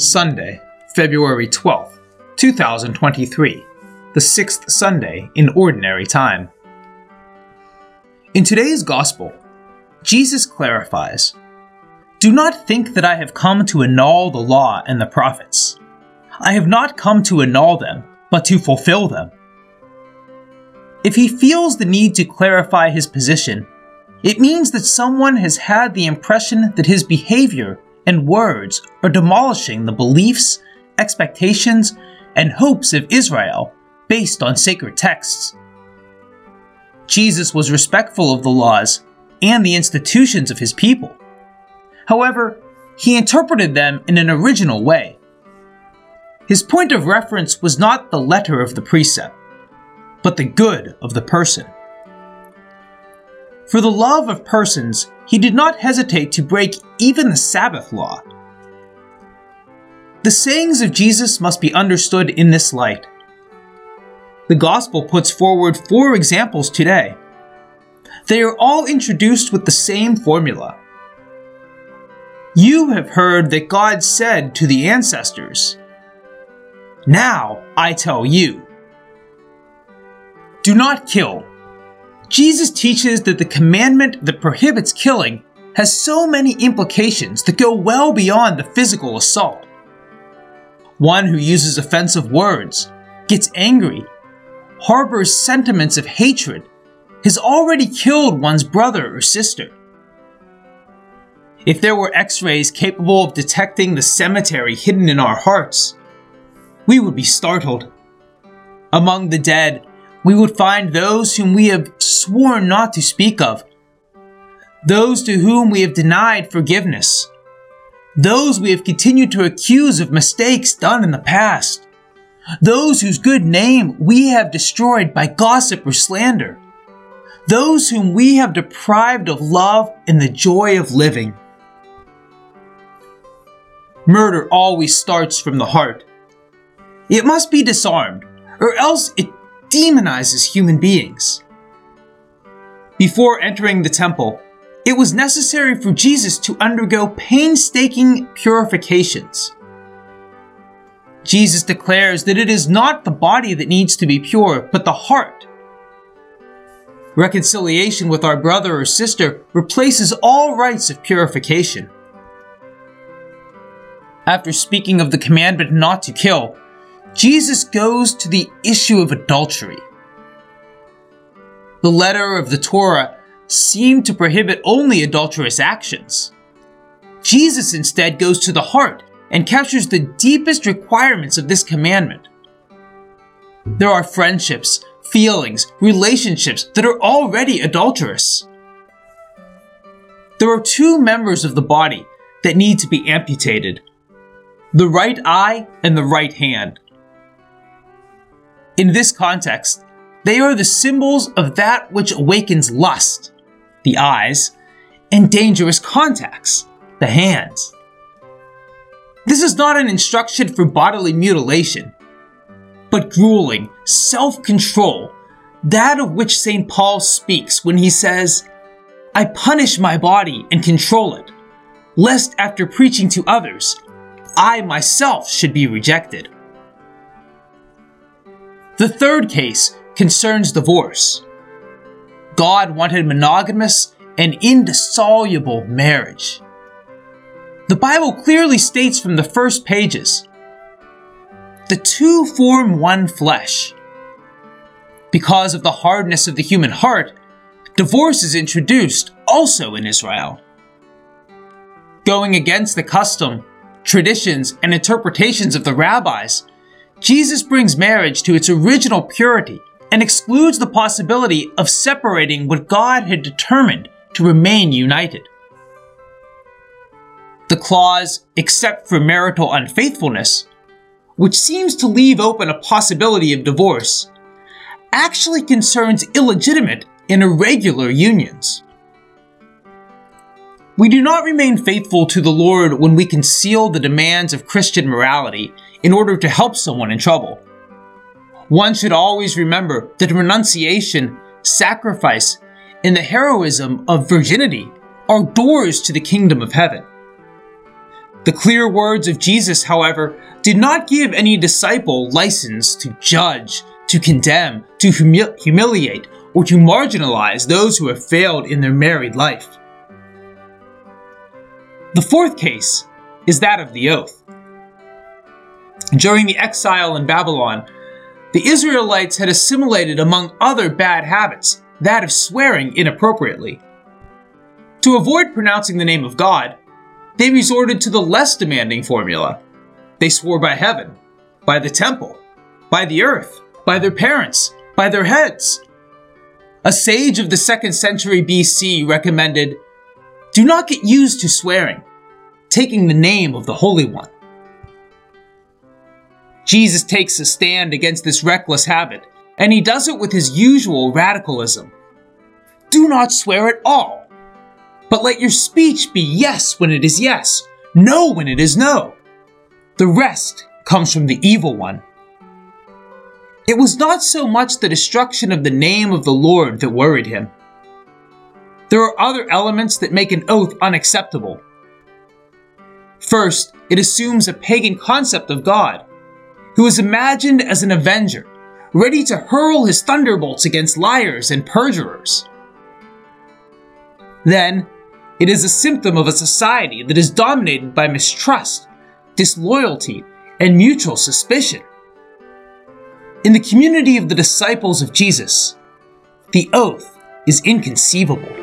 Sunday, February 12th, 2023, the sixth Sunday in Ordinary Time. In today's Gospel, Jesus clarifies Do not think that I have come to annul the law and the prophets. I have not come to annul them, but to fulfill them. If he feels the need to clarify his position, it means that someone has had the impression that his behavior and words are demolishing the beliefs, expectations, and hopes of Israel based on sacred texts. Jesus was respectful of the laws and the institutions of his people. However, he interpreted them in an original way. His point of reference was not the letter of the precept, but the good of the person. For the love of persons, he did not hesitate to break even the Sabbath law. The sayings of Jesus must be understood in this light. The Gospel puts forward four examples today. They are all introduced with the same formula. You have heard that God said to the ancestors, Now I tell you. Do not kill. Jesus teaches that the commandment that prohibits killing has so many implications that go well beyond the physical assault. One who uses offensive words, gets angry, harbors sentiments of hatred, has already killed one's brother or sister. If there were x rays capable of detecting the cemetery hidden in our hearts, we would be startled. Among the dead, we would find those whom we have sworn not to speak of, those to whom we have denied forgiveness, those we have continued to accuse of mistakes done in the past, those whose good name we have destroyed by gossip or slander, those whom we have deprived of love and the joy of living. Murder always starts from the heart. It must be disarmed, or else it demonizes human beings. Before entering the temple, it was necessary for Jesus to undergo painstaking purifications. Jesus declares that it is not the body that needs to be pure, but the heart. Reconciliation with our brother or sister replaces all rites of purification. After speaking of the commandment not to kill, Jesus goes to the issue of adultery. The letter of the Torah seemed to prohibit only adulterous actions. Jesus instead goes to the heart and captures the deepest requirements of this commandment. There are friendships, feelings, relationships that are already adulterous. There are two members of the body that need to be amputated the right eye and the right hand. In this context, they are the symbols of that which awakens lust, the eyes, and dangerous contacts, the hands. This is not an instruction for bodily mutilation, but grueling self control, that of which St. Paul speaks when he says, I punish my body and control it, lest after preaching to others, I myself should be rejected. The third case concerns divorce. God wanted monogamous and indissoluble marriage. The Bible clearly states from the first pages the two form one flesh. Because of the hardness of the human heart, divorce is introduced also in Israel. Going against the custom, traditions, and interpretations of the rabbis, Jesus brings marriage to its original purity and excludes the possibility of separating what God had determined to remain united. The clause, except for marital unfaithfulness, which seems to leave open a possibility of divorce, actually concerns illegitimate and irregular unions. We do not remain faithful to the Lord when we conceal the demands of Christian morality in order to help someone in trouble. One should always remember that renunciation, sacrifice, and the heroism of virginity are doors to the kingdom of heaven. The clear words of Jesus, however, did not give any disciple license to judge, to condemn, to humi- humiliate, or to marginalize those who have failed in their married life. The fourth case is that of the oath. During the exile in Babylon, the Israelites had assimilated, among other bad habits, that of swearing inappropriately. To avoid pronouncing the name of God, they resorted to the less demanding formula. They swore by heaven, by the temple, by the earth, by their parents, by their heads. A sage of the second century BC recommended do not get used to swearing, taking the name of the Holy One. Jesus takes a stand against this reckless habit, and he does it with his usual radicalism. Do not swear at all, but let your speech be yes when it is yes, no when it is no. The rest comes from the evil one. It was not so much the destruction of the name of the Lord that worried him. There are other elements that make an oath unacceptable. First, it assumes a pagan concept of God who is imagined as an avenger, ready to hurl his thunderbolts against liars and perjurers. Then, it is a symptom of a society that is dominated by mistrust, disloyalty, and mutual suspicion. In the community of the disciples of Jesus, the oath is inconceivable.